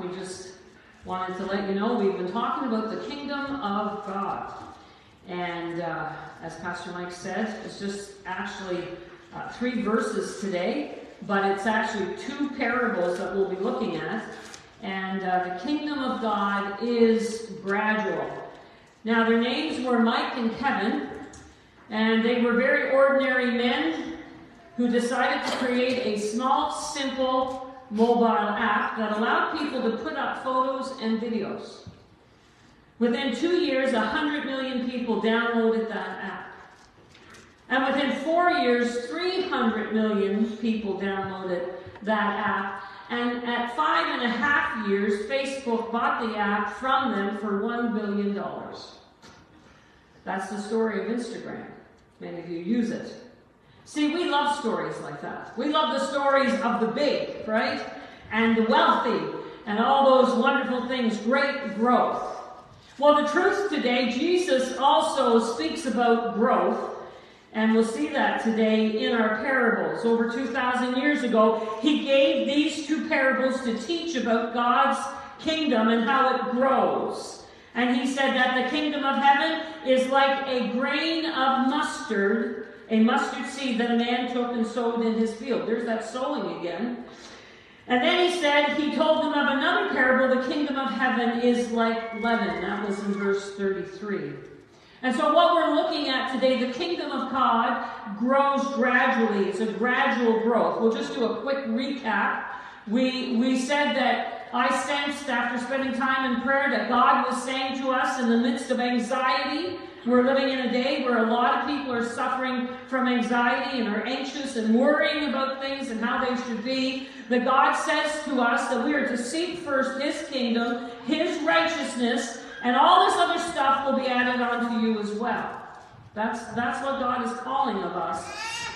we just wanted to let you know we've been talking about the kingdom of God. And uh, as Pastor Mike said, it's just actually uh, three verses today, but it's actually two parables that we'll be looking at. And uh, the kingdom of God is gradual. Now, their names were Mike and Kevin, and they were very ordinary men who decided to create a small, simple mobile app that allowed people to put up photos and videos. Within two years, 100 million people downloaded that app. And within four years, 300 million people downloaded that app. And at five and a half years, Facebook bought the app from them for $1 billion. That's the story of Instagram. Many of you use it. See, we love stories like that. We love the stories of the big, right? And the wealthy, and all those wonderful things, great growth. Well, the truth today, Jesus also speaks about growth, and we'll see that today in our parables. Over 2,000 years ago, he gave these two parables to teach about God's kingdom and how it grows. And he said that the kingdom of heaven is like a grain of mustard, a mustard seed that a man took and sowed in his field. There's that sowing again. And then he said, he told them of another parable, the kingdom of heaven is like leaven. That was in verse 33. And so, what we're looking at today, the kingdom of God grows gradually. It's a gradual growth. We'll just do a quick recap. We, we said that I sensed after spending time in prayer that God was saying to us in the midst of anxiety we're living in a day where a lot of people are suffering from anxiety and are anxious and worrying about things and how they should be. But God says to us that we are to seek first His kingdom, His righteousness, and all this other stuff will be added onto you as well. That's, that's what God is calling of us.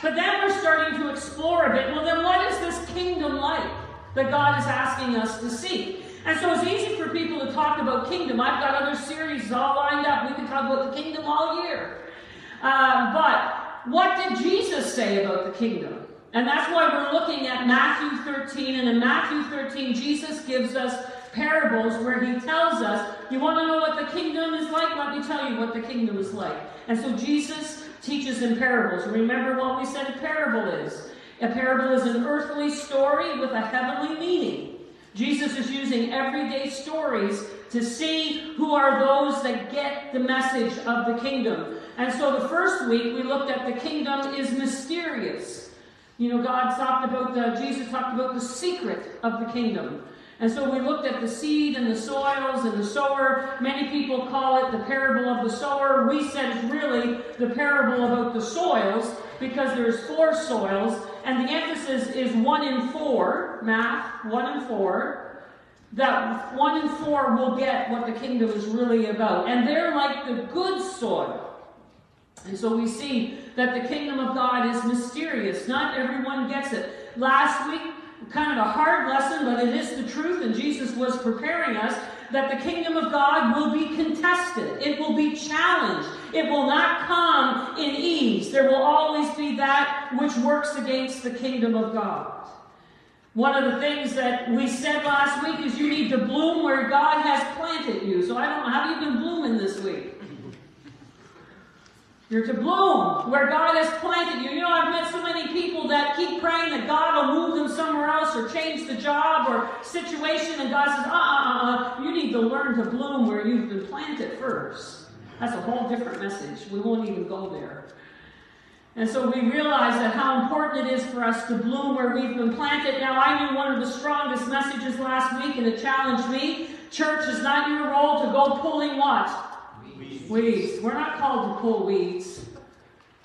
But then we're starting to explore a bit. Well, then what is this kingdom like that God is asking us to seek? And so it's easy for people to talk about kingdom. I've got other series all lined up. We can talk about the kingdom all year. Uh, but what did Jesus say about the kingdom? And that's why we're looking at Matthew 13. And in Matthew 13, Jesus gives us parables where he tells us, You want to know what the kingdom is like? Let me tell you what the kingdom is like. And so Jesus teaches in parables. Remember what we said a parable is. A parable is an earthly story with a heavenly meaning. Jesus is using everyday stories to see who are those that get the message of the kingdom. And so the first week we looked at the kingdom is mysterious. You know, God talked about the, Jesus talked about the secret of the kingdom. And so we looked at the seed and the soils and the sower. Many people call it the parable of the sower. We said it's really the parable about the soils because there's four soils and the emphasis is one in four, math, one in four, that one in four will get what the kingdom is really about. And they're like the good soil. And so we see that the kingdom of God is mysterious. Not everyone gets it. Last week, kind of a hard lesson, but it is the truth, and Jesus was preparing us that the kingdom of God will be contested. It will be challenged. It will not come in ease. There will always be that which works against the kingdom of God. One of the things that we said last week is you need to bloom where God has planted you. So I don't know, how have you been blooming this week? You're to bloom where God has planted you. You know, I've met so many people that keep praying that God will move them somewhere else or change the job or situation, and God says, uh uh uh, you need to learn to bloom where you've been planted first. That's a whole different message. We won't even go there. And so we realize that how important it is for us to bloom where we've been planted. Now, I knew one of the strongest messages last week, and it challenged me. Church is not your role to go pulling what? Weeds. We're not called to pull weeds.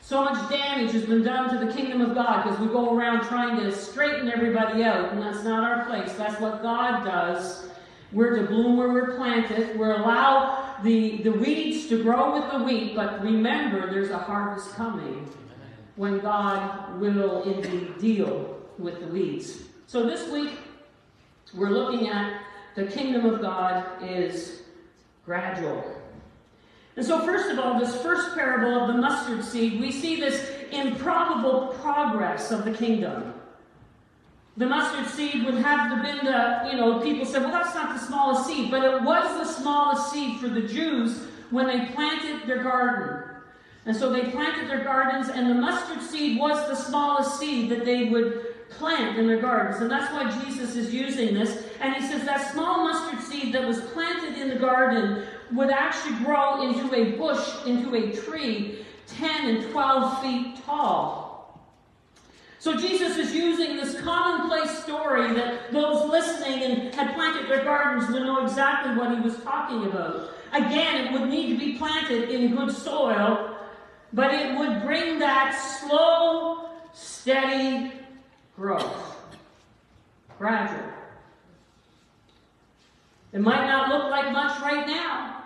So much damage has been done to the kingdom of God because we go around trying to straighten everybody out, and that's not our place. That's what God does. We're to bloom where we're planted. We're allow the, the weeds to grow with the wheat, but remember there's a harvest coming when God will indeed deal with the weeds. So this week, we're looking at the kingdom of God is gradual. And so, first of all, this first parable of the mustard seed, we see this improbable progress of the kingdom. the mustard seed would have to been the, you know, people said, well, that's not the smallest seed, but it was the smallest seed for the Jews when they planted their garden. And so they planted their gardens, and the mustard seed was the smallest seed that they would plant in their gardens. And that's why Jesus is using this. And he says that small mustard seed that was planted in the garden would actually grow into a bush, into a tree, 10 and 12 feet tall. So Jesus is using this commonplace story that those listening and had planted their gardens would know exactly what he was talking about. Again, it would need to be planted in good soil, but it would bring that slow, steady growth. Gradual. It might not look like much right now,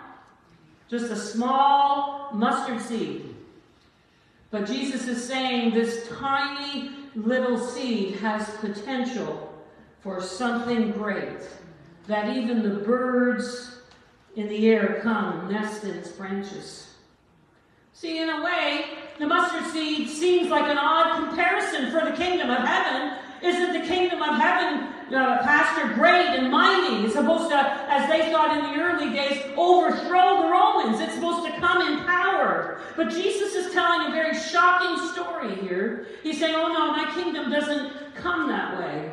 just a small mustard seed. But Jesus is saying this tiny little seed has potential for something great, that even the birds in the air come nest in its branches. See, in a way, the mustard seed seems like an odd comparison for the kingdom of heaven. Isn't the kingdom of heaven, uh, Pastor, great and mighty? It's supposed to, as they thought in the early days, overthrow the Romans. It's supposed to come in power. But Jesus is telling a very shocking story here. He's saying, oh no, my kingdom doesn't come that way.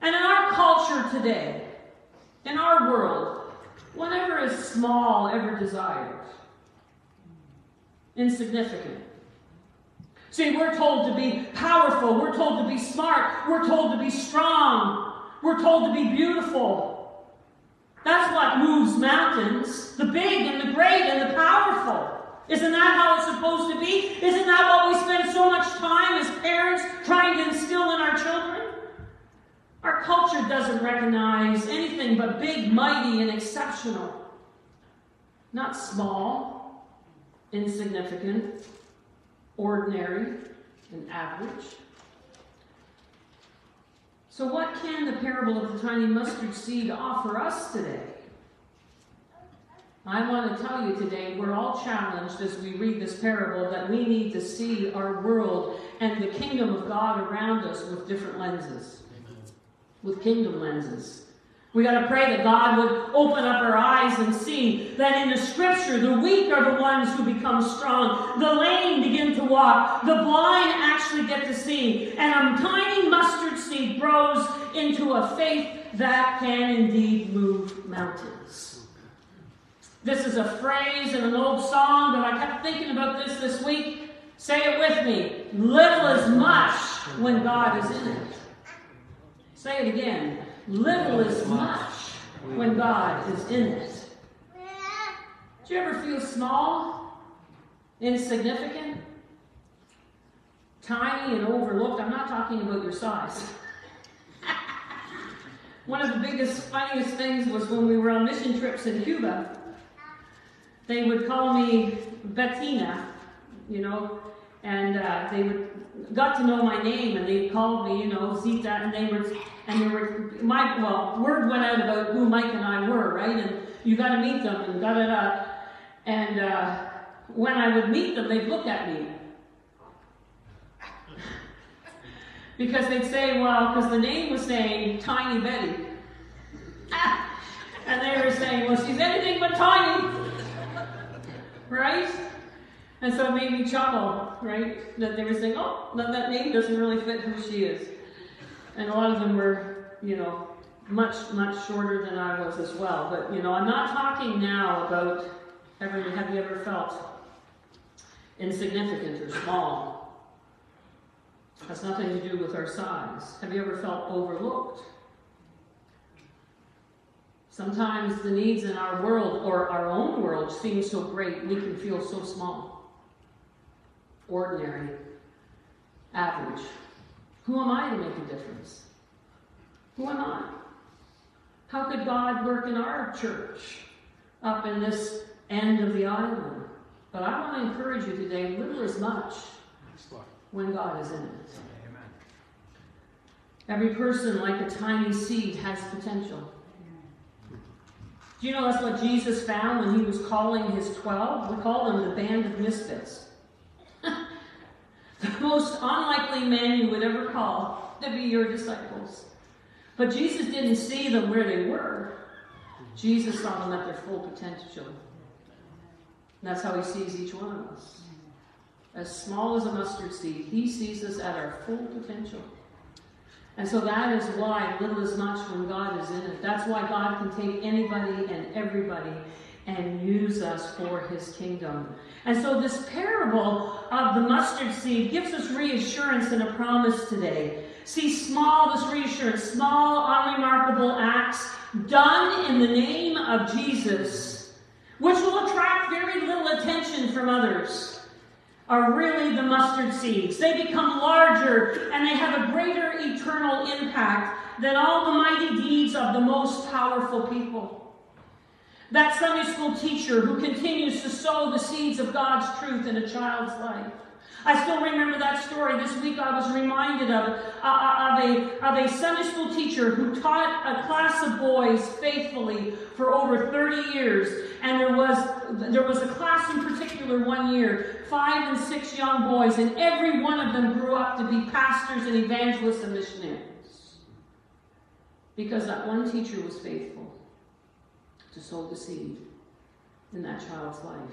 And in our culture today, in our world, whatever is small ever desired, insignificant. See, we're told to be powerful, we're told to be smart, we're told to be strong, we're told to be beautiful. That's what moves mountains the big and the great and the powerful. Isn't that how it's supposed to be? Isn't that what we spend so much time as parents trying to instill in our children? Our culture doesn't recognize anything but big, mighty, and exceptional. Not small, insignificant, ordinary, and average. So, what can the parable of the tiny mustard seed offer us today? I want to tell you today, we're all challenged as we read this parable that we need to see our world and the kingdom of God around us with different lenses, with kingdom lenses. We got to pray that God would open up our eyes and see that in the scripture, the weak are the ones who become strong. The lame begin to walk. The blind actually get to see. And a tiny mustard seed grows into a faith that can indeed move mountains. This is a phrase in an old song, but I kept thinking about this this week. Say it with me. Little is much when God is in it. Say it again. Little is much when God is in it. Do you ever feel small, insignificant, tiny, and overlooked? I'm not talking about your size. One of the biggest, funniest things was when we were on mission trips in Cuba. They would call me Bettina, you know, and uh, they would got to know my name, and they called me, you know, Zita, and they were and there were, Mike, well, word went out about who Mike and I were, right? And you got to meet them and da da da. And uh, when I would meet them, they'd look at me. because they'd say, well, because the name was saying Tiny Betty. and they were saying, well, she's anything but tiny. right? And so it made me chuckle, right? That they were saying, oh, that, that name doesn't really fit who she is and a lot of them were, you know, much, much shorter than I was as well. But, you know, I'm not talking now about ever, have you ever felt insignificant or small? Has nothing to do with our size. Have you ever felt overlooked? Sometimes the needs in our world or our own world seem so great, we can feel so small, ordinary, average. Who am I to make a difference? Who am I? How could God work in our church up in this end of the island? But I want to encourage you today little as much when God is in it. Every person, like a tiny seed, has potential. Do you know that's what Jesus found when he was calling his 12? We call them the band of misfits. Most unlikely men you would ever call. to be your disciples. But Jesus didn't see them where they were. Jesus saw them at their full potential. And that's how he sees each one of us. As small as a mustard seed, he sees us at our full potential. And so that is why little is much when God is in it. That's why God can take anybody and everybody and use us for his kingdom. And so this parable of the mustard seed gives us reassurance and a promise today. See, small, this reassurance, small, unremarkable acts done in the name of Jesus, which will attract very little attention from others are really the mustard seeds. They become larger and they have a greater eternal impact than all the mighty deeds of the most powerful people. That Sunday school teacher who continues to sow the seeds of God's truth in a child's life. I still remember that story. This week I was reminded of, uh, uh, of, a, of a Sunday school teacher who taught a class of boys faithfully for over 30 years. And there was, there was a class in particular one year, five and six young boys, and every one of them grew up to be pastors and evangelists and missionaries. Because that one teacher was faithful to sow the seed in that child's life.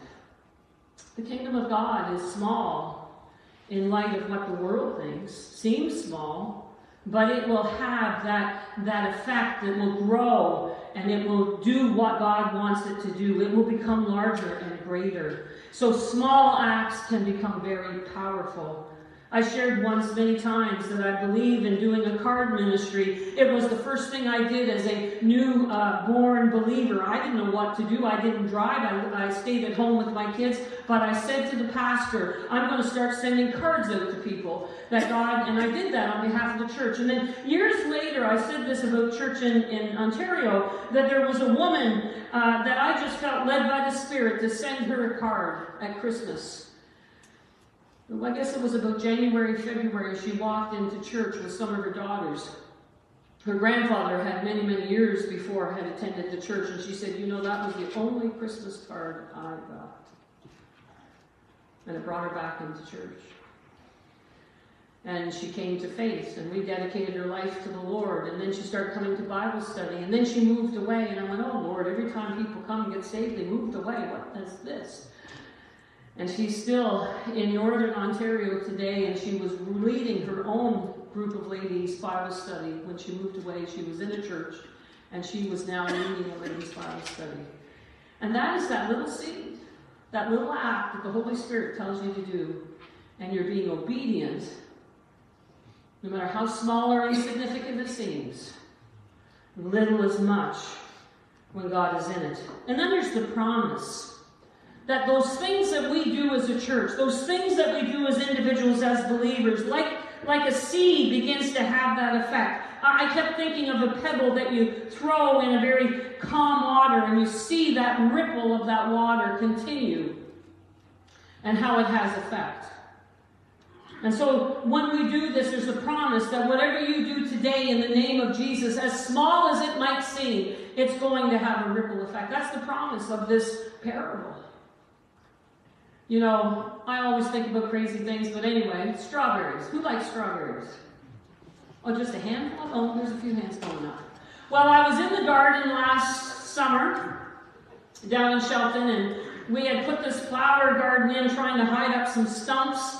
The kingdom of God is small in light of what the world thinks, seems small, but it will have that, that effect that will grow and it will do what God wants it to do. It will become larger and greater. So small acts can become very powerful. I shared once many times that I believe in doing a card ministry. It was the first thing I did as a new uh, born believer. I didn't know what to do. I didn't drive. I, I stayed at home with my kids. But I said to the pastor, I'm going to start sending cards out to people that God, and I did that on behalf of the church. And then years later, I said this about church in, in Ontario, that there was a woman uh, that I just felt led by the Spirit to send her a card at Christmas. I guess it was about January, February, she walked into church with some of her daughters. Her grandfather had many, many years before had attended the church, and she said, You know, that was the only Christmas card I got. And it brought her back into church. And she came to faith and rededicated her life to the Lord. And then she started coming to Bible study. And then she moved away. And I went, Oh Lord, every time people come and get saved, they moved away. What is this? And she's still in Northern Ontario today, and she was leading her own group of ladies Bible study. When she moved away, she was in a church, and she was now leading a ladies Bible study. And that is that little seed, that little act that the Holy Spirit tells you to do, and you're being obedient, no matter how small or insignificant it seems. Little is much when God is in it. And then there's the promise that those things that we do as a church, those things that we do as individuals, as believers, like, like a seed begins to have that effect. I kept thinking of a pebble that you throw in a very calm water and you see that ripple of that water continue and how it has effect. And so when we do this, there's a promise that whatever you do today in the name of Jesus, as small as it might seem, it's going to have a ripple effect. That's the promise of this parable. You know, I always think about crazy things, but anyway, strawberries. Who likes strawberries? Oh, just a handful? Oh, there's a few hands going up. Well, I was in the garden last summer down in Shelton, and we had put this flower garden in trying to hide up some stumps.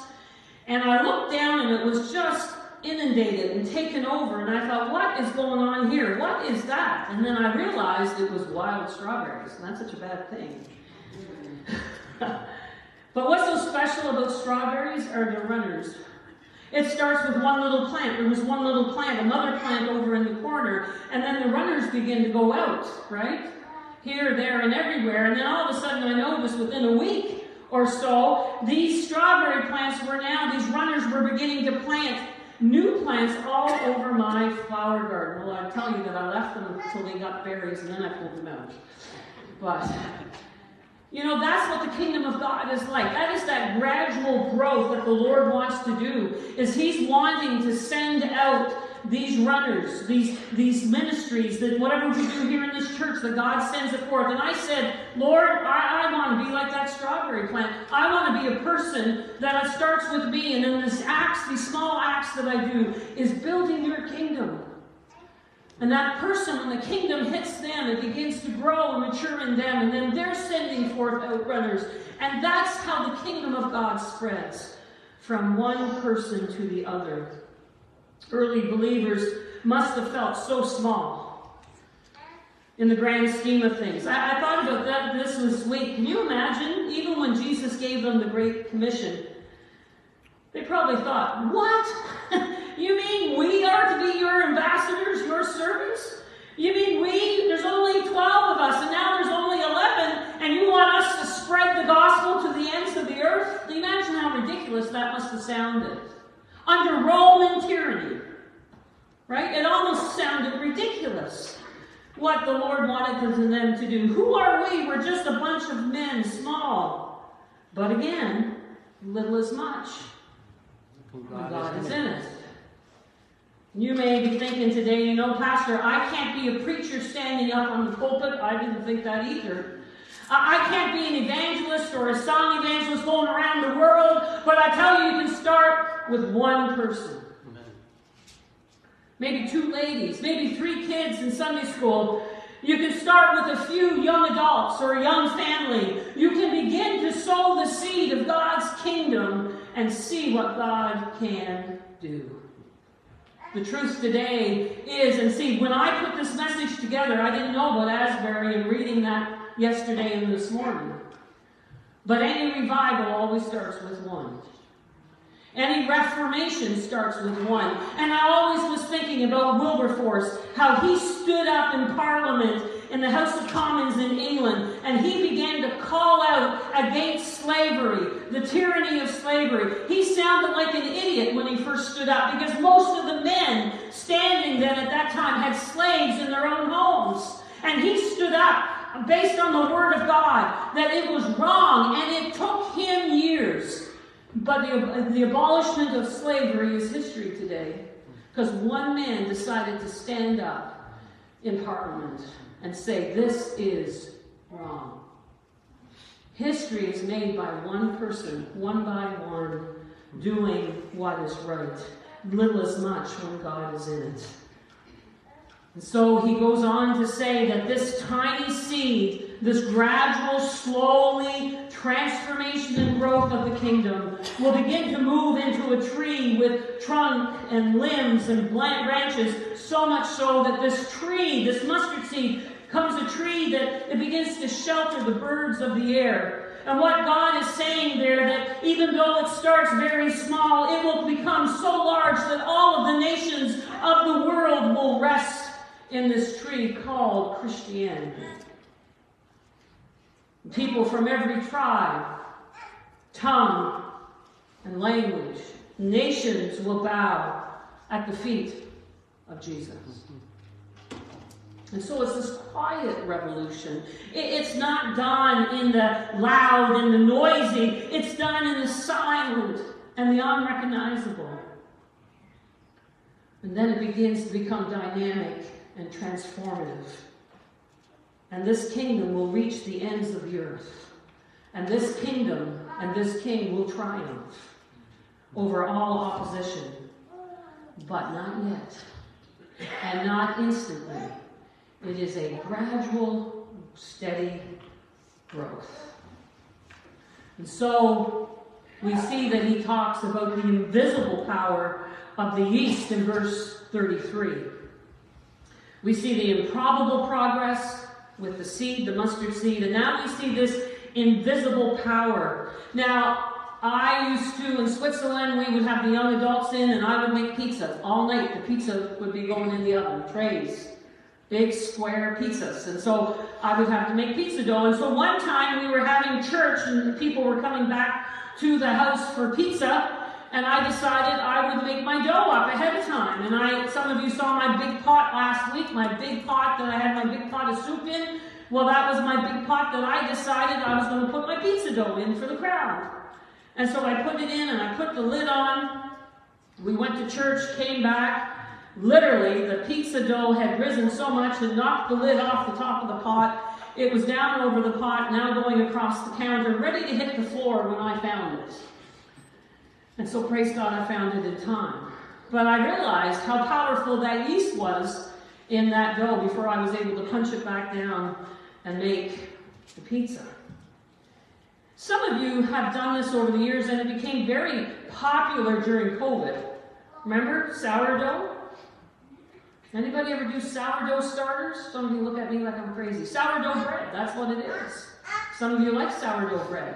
And I looked down, and it was just inundated and taken over. And I thought, what is going on here? What is that? And then I realized it was wild strawberries, and that's such a bad thing. But what's so special about strawberries are the runners. It starts with one little plant. There was one little plant, another plant over in the corner, and then the runners begin to go out, right? Here, there, and everywhere. And then all of a sudden, I noticed within a week or so, these strawberry plants were now, these runners were beginning to plant new plants all over my flower garden. Well, I tell you that I left them until they got berries and then I pulled them out. But you know, that's what the kingdom of God is like. That is that gradual growth that the Lord wants to do. Is He's wanting to send out these runners, these, these ministries, that whatever we do here in this church, that God sends it forth. And I said, Lord, I, I want to be like that strawberry plant. I want to be a person that starts with me, and then this acts, these small acts that I do, is building your kingdom. And that person, when the kingdom hits them, it begins to grow and mature in them, and then they're sending forth outrunners. And that's how the kingdom of God spreads from one person to the other. Early believers must have felt so small in the grand scheme of things. I, I thought about that this this week. Can you imagine, even when Jesus gave them the Great Commission, they probably thought, What? You mean we are to be your ambassadors, your servants? You mean we? There's only 12 of us, and now there's only 11, and you want us to spread the gospel to the ends of the earth? Imagine how ridiculous that must have sounded? Under Roman tyranny. Right? It almost sounded ridiculous what the Lord wanted them to do. Who are we? We're just a bunch of men, small. But again, little as much. God, God is in it. You may be thinking today, you know, Pastor, I can't be a preacher standing up on the pulpit. I didn't think that either. I can't be an evangelist or a song evangelist going around the world, but I tell you, you can start with one person. Maybe two ladies, maybe three kids in Sunday school. You can start with a few young adults or a young family. You can begin to sow the seed of God's kingdom and see what God can do. The truth today is, and see, when I put this message together, I didn't know about Asbury and reading that yesterday and this morning. But any revival always starts with one. Any reformation starts with one. And I always was thinking about Wilberforce, how he stood up in Parliament in the House of Commons in England, and he began to call out against slavery, the tyranny of slavery. He sounded like an idiot when he first stood up because most of the men standing then at that time had slaves in their own homes. And he stood up based on the Word of God that it was wrong, and it took him years. But the, the abolishment of slavery is history today because one man decided to stand up in Parliament and say, This is wrong. History is made by one person, one by one, doing what is right. Little as much when God is in it. And so he goes on to say that this tiny seed, this gradual, slowly transformation and growth of the kingdom will begin to move into a tree with trunk and limbs and branches, so much so that this tree, this mustard seed, comes a tree that it begins to shelter the birds of the air. And what God is saying there, that even though it starts very small, it will become so large that all of the nations of the world will rest in this tree called Christianity. People from every tribe, tongue, and language, nations will bow at the feet of Jesus. And so it's this quiet revolution. It's not done in the loud and the noisy, it's done in the silent and the unrecognizable. And then it begins to become dynamic and transformative. And this kingdom will reach the ends of the earth. And this kingdom and this king will triumph over all opposition. But not yet. And not instantly. It is a gradual, steady growth. And so we see that he talks about the invisible power of the yeast in verse 33. We see the improbable progress with the seed, the mustard seed, and now we see this invisible power. Now, I used to, in Switzerland, we would have the young adults in and I would make pizza all night. The pizza would be going in the oven, trays, big square pizzas. And so I would have to make pizza dough. And so one time we were having church and people were coming back to the house for pizza and I decided I would make my dough up ahead of time. And I, some of you saw my big pot last week, my big pot that I had my big pot of soup in. Well, that was my big pot that I decided I was going to put my pizza dough in for the crowd. And so I put it in and I put the lid on. We went to church, came back, literally the pizza dough had risen so much and knocked the lid off the top of the pot. It was down over the pot, now going across the counter, ready to hit the floor when I found it. And so, praise God, I found it in time. But I realized how powerful that yeast was in that dough before I was able to punch it back down and make the pizza. Some of you have done this over the years and it became very popular during COVID. Remember sourdough? Anybody ever do sourdough starters? Some of you look at me like I'm crazy. Sourdough bread, that's what it is. Some of you like sourdough bread.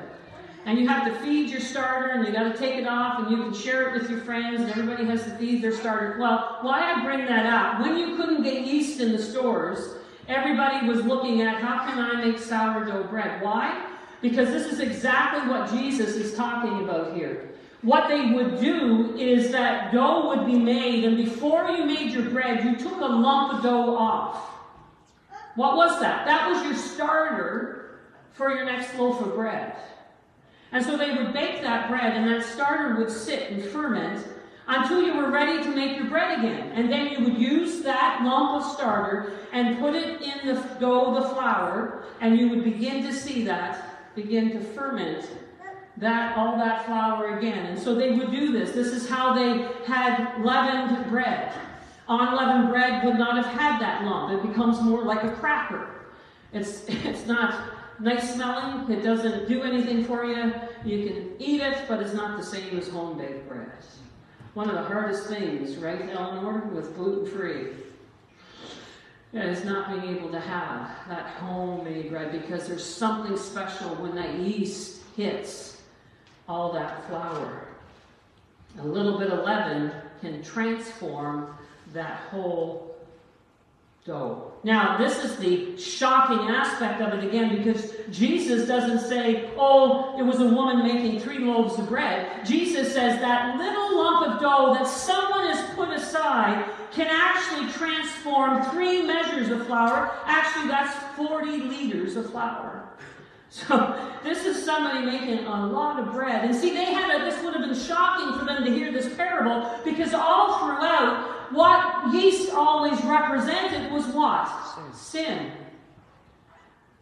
And you have to feed your starter and you got to take it off and you can share it with your friends and everybody has to feed their starter. Well, why I bring that up, when you couldn't get yeast in the stores, everybody was looking at how can I make sourdough bread? Why? Because this is exactly what Jesus is talking about here. What they would do is that dough would be made, and before you made your bread, you took a lump of dough off. What was that? That was your starter for your next loaf of bread. And so they would bake that bread, and that starter would sit and ferment until you were ready to make your bread again. And then you would use that lump of starter and put it in the dough, the flour, and you would begin to see that begin to ferment that all that flour again. And so they would do this. This is how they had leavened bread. Unleavened bread would not have had that lump. It becomes more like a cracker. It's it's not nice smelling. It doesn't do anything for you. You can eat it, but it's not the same as home baked bread. One of the hardest things, right, Eleanor, with gluten free is not being able to have that homemade bread because there's something special when that yeast hits all that flour. A little bit of leaven can transform that whole dough. Now, this is the shocking aspect of it again because Jesus doesn't say, oh, it was a woman making three loaves of bread. Jesus says that little lump of dough that someone has put aside can actually transform three measures of flour. Actually, that's 40 liters of flour. So this is somebody making a lot of bread. And see, they had a, this would have been shocking for them to hear this parable because all throughout, what yeast always represented was what? Sin.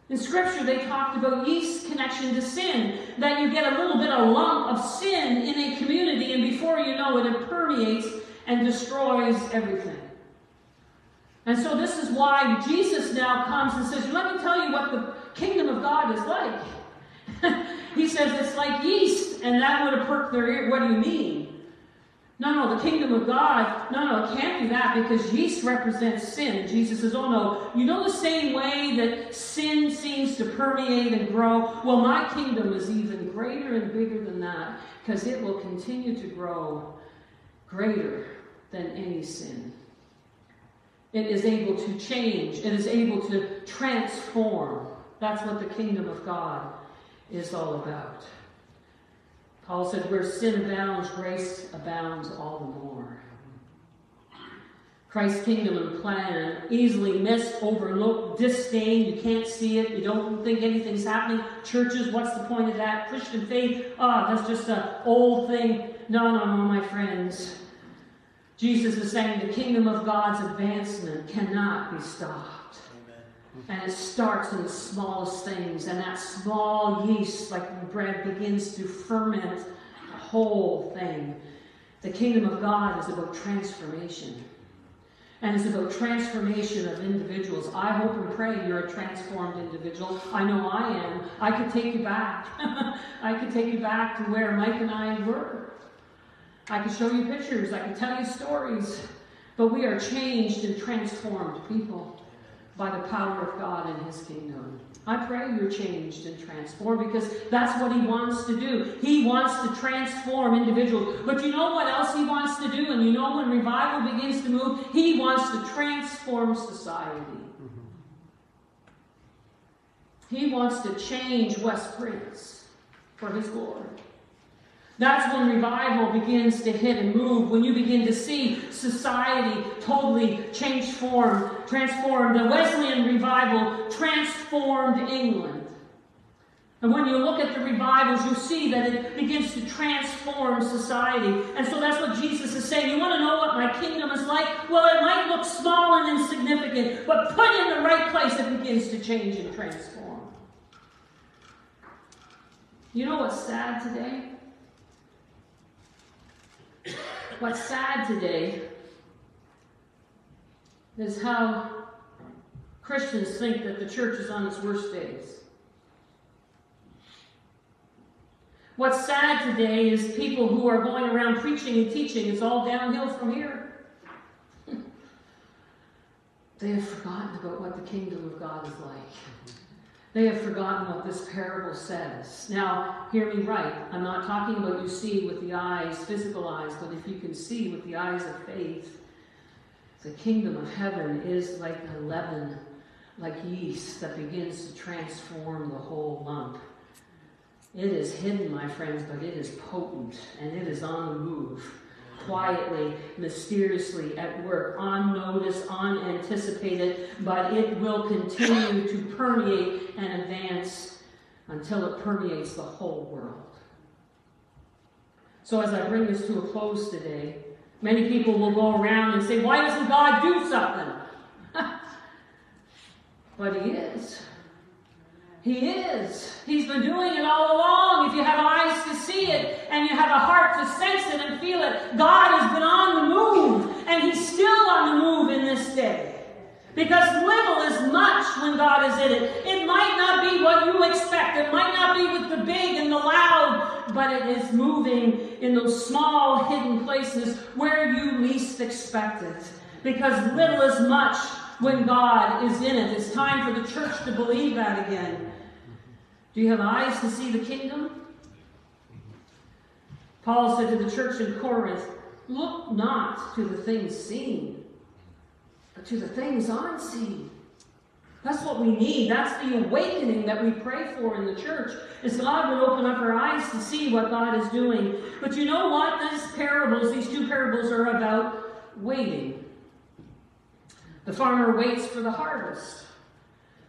In Scripture, they talked about yeast connection to sin, that you get a little bit of lump of sin in a community, and before you know it, it permeates and destroys everything. And so, this is why Jesus now comes and says, Let me tell you what the kingdom of God is like. he says it's like yeast, and that would have perked their ear. What do you mean? No, no, the kingdom of God, no, no, it can't be that because yeast represents sin. Jesus says, oh no, you know the same way that sin seems to permeate and grow? Well, my kingdom is even greater and bigger than that because it will continue to grow greater than any sin. It is able to change, it is able to transform. That's what the kingdom of God is all about. Paul said, Where sin abounds, grace abounds all the more. Christ's kingdom and plan easily missed, overlooked, disdained. You can't see it. You don't think anything's happening. Churches, what's the point of that? Christian faith, ah, oh, that's just an old thing. No, no, no, my friends. Jesus is saying the kingdom of God's advancement cannot be stopped. And it starts in the smallest things. And that small yeast, like the bread, begins to ferment the whole thing. The kingdom of God is about transformation. And it's about transformation of individuals. I hope and pray you're a transformed individual. I know I am. I could take you back. I could take you back to where Mike and I were. I could show you pictures. I could tell you stories. But we are changed and transformed people by the power of God and His kingdom. I pray you're changed and transformed because that's what He wants to do. He wants to transform individuals. But you know what else He wants to do? And you know when revival begins to move, He wants to transform society. Mm-hmm. He wants to change West Prince for His glory. That's when revival begins to hit and move, when you begin to see society totally change form, transformed. The Wesleyan revival transformed England. And when you look at the revivals, you see that it begins to transform society. And so that's what Jesus is saying. You want to know what my kingdom is like? Well, it might look small and insignificant, but put in the right place, it begins to change and transform. You know what's sad today? What's sad today is how Christians think that the church is on its worst days. What's sad today is people who are going around preaching and teaching, it's all downhill from here. they have forgotten about what the kingdom of God is like. They have forgotten what this parable says. Now, hear me right. I'm not talking about you see with the eyes, physical eyes, but if you can see with the eyes of faith, the kingdom of heaven is like a leaven, like yeast that begins to transform the whole lump. It is hidden, my friends, but it is potent and it is on the move. Quietly, mysteriously at work, unnoticed, unanticipated, but it will continue to permeate and advance until it permeates the whole world. So, as I bring this to a close today, many people will go around and say, Why doesn't God do something? but He is. He is. He's been doing it all along. If you have eyes to see it and you have a heart to sense it and feel it, God has been on the move and He's still on the move in this day. Because little is much when God is in it. It might not be what you expect. It might not be with the big and the loud, but it is moving in those small hidden places where you least expect it. Because little is much when God is in it. It's time for the church to believe that again. Do you have eyes to see the kingdom? Paul said to the church in Corinth, Look not to the things seen, but to the things unseen. That's what we need. That's the awakening that we pray for in the church. Is God would open up our eyes to see what God is doing. But you know what? These parables, these two parables are about waiting. The farmer waits for the harvest.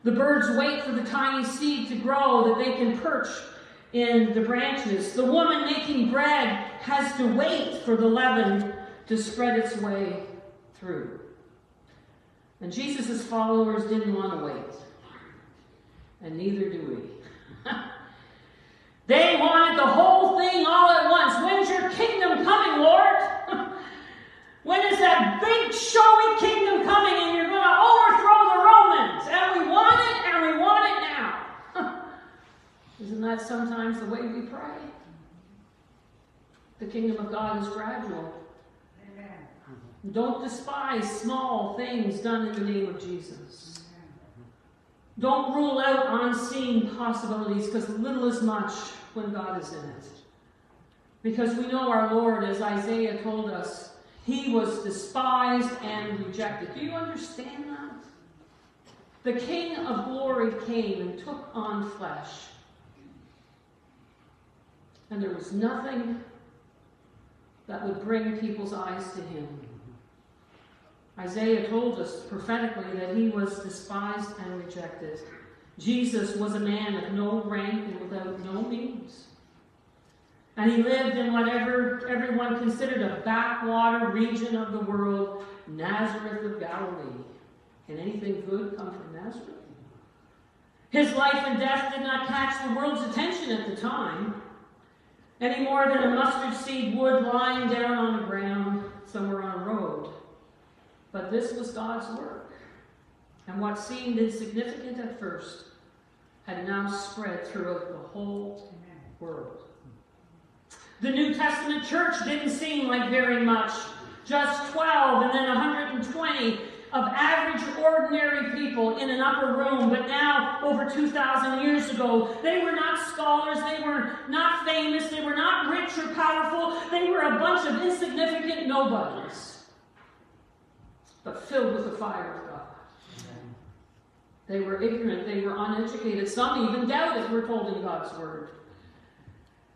The birds wait for the tiny seed to grow that they can perch in the branches. The woman making bread has to wait for the leaven to spread its way through. And Jesus' followers didn't want to wait. And neither do we. they wanted the whole thing all at once. When's your kingdom coming, Lord? When is that big showy kingdom coming and you're going to overthrow the Romans? And we want it and we want it now. Isn't that sometimes the way we pray? The kingdom of God is gradual. Amen. Don't despise small things done in the name of Jesus. Don't rule out unseen possibilities because little is much when God is in it. Because we know our Lord, as Isaiah told us, he was despised and rejected. Do you understand that? The King of glory came and took on flesh. And there was nothing that would bring people's eyes to him. Isaiah told us prophetically that he was despised and rejected. Jesus was a man of no rank and without no means. And he lived in whatever everyone considered a backwater region of the world, Nazareth of Galilee. Can anything good come from Nazareth? His life and death did not catch the world's attention at the time, any more than a mustard seed would lying down on the ground somewhere on a road. But this was God's work. And what seemed insignificant at first had now spread throughout the whole world. The New Testament church didn't seem like very much. Just 12 and then 120 of average, ordinary people in an upper room, but now, over 2,000 years ago, they were not scholars, they were not famous, they were not rich or powerful, they were a bunch of insignificant nobodies, but filled with the fire of God. They were ignorant, they were uneducated, some even doubted, we're told in God's Word.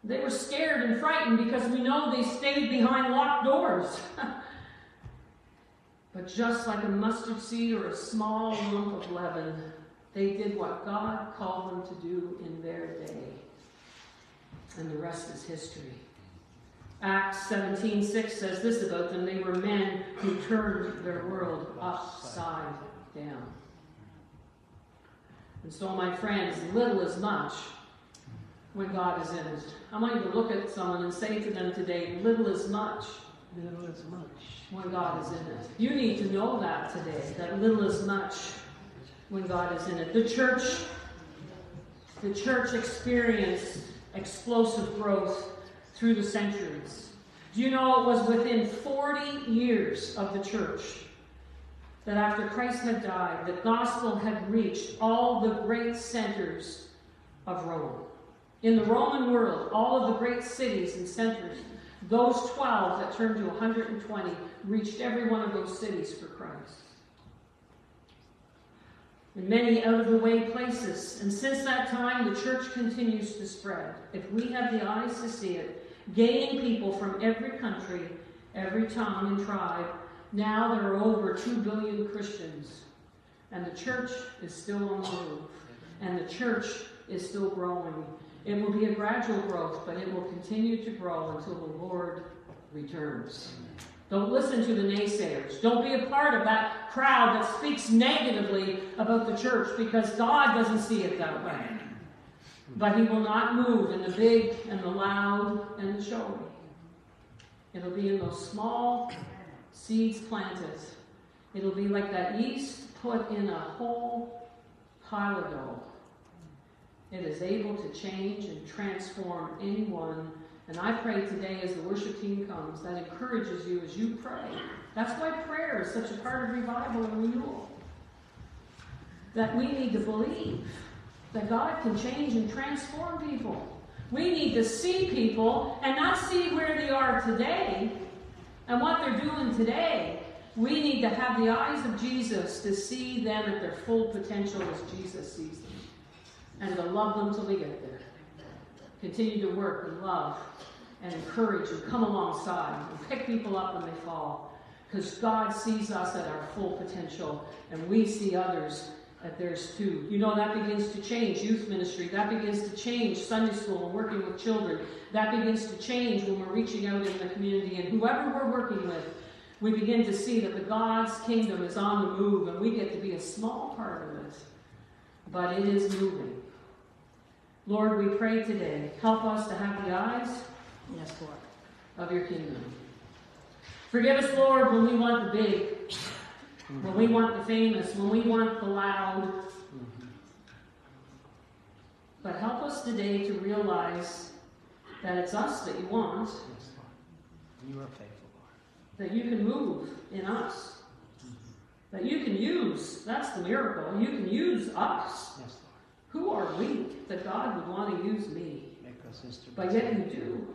They were scared and frightened because we know they stayed behind locked doors. but just like a mustard seed or a small lump of leaven, They did what God called them to do in their day. And the rest is history. Acts 17:6 says this about them they were men who turned their world upside down. And so, my friends, little is much when God is in it. I want you to look at someone and say to them today, little is much. Little is much. When God is in it. You need to know that today, that little is much when God is in it. The church, the church experienced explosive growth through the centuries. Do you know it was within 40 years of the church that after Christ had died, the gospel had reached all the great centers of Rome. In the Roman world, all of the great cities and centers, those 12 that turned to 120 reached every one of those cities for Christ. In many out of the way places. And since that time, the church continues to spread. If we have the eyes to see it, gaining people from every country, every tongue and tribe. Now there are over 2 billion Christians. And the church is still on the move. And the church is still growing. It will be a gradual growth, but it will continue to grow until the Lord returns. Don't listen to the naysayers. Don't be a part of that crowd that speaks negatively about the church because God doesn't see it that way. But He will not move in the big and the loud and the showy. It'll be in those small seeds planted. It'll be like that yeast put in a whole pile of dough. It is able to change and transform anyone. And I pray today as the worship team comes, that encourages you as you pray. That's why prayer is such a part of revival and renewal. That we need to believe that God can change and transform people. We need to see people and not see where they are today and what they're doing today. We need to have the eyes of Jesus to see them at their full potential as Jesus sees them and to love them till we get there. Continue to work and love and encourage and come alongside and pick people up when they fall. Because God sees us at our full potential and we see others at theirs too. You know, that begins to change youth ministry. That begins to change Sunday school and working with children. That begins to change when we're reaching out in the community and whoever we're working with. We begin to see that the God's kingdom is on the move and we get to be a small part of it. But it is moving. Lord, we pray today, help us to have the eyes Yes, Lord. of your kingdom. Forgive us, Lord, when we want the big, when we want the famous, when we want the loud. But help us today to realize that it's us that you want, Yes, Lord. You are faithful, Lord. that you can move in us, that you can use. That's the miracle. You can use us. Yes, Who are we that God would want to use me? Make us. But yet you do.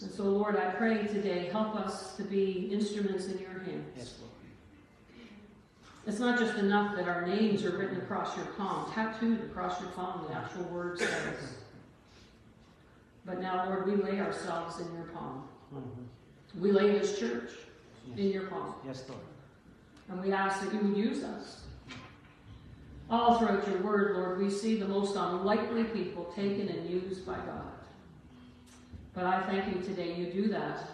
And so, Lord, I pray today, help us to be instruments in your hands. Yes, Lord. It's not just enough that our names are written across your palm, tattooed across your palm, the actual word says. But now, Lord, we lay ourselves in your palm. Mhm. We lay this church in your palm. Yes, Lord. And we ask that you would use us. All throughout your word, Lord, we see the most unlikely people taken and used by God. But I thank you today you do that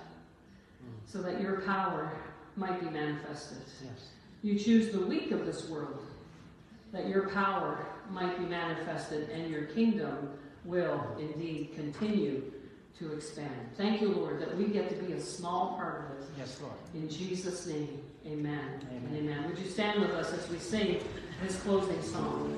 so that your power might be manifested. Yes. You choose the weak of this world that your power might be manifested and your kingdom will indeed continue to expand. Thank you, Lord, that we get to be a small part of it. Yes, Lord. In Jesus' name, amen, Amen. amen. Would you stand with us as we sing this closing song?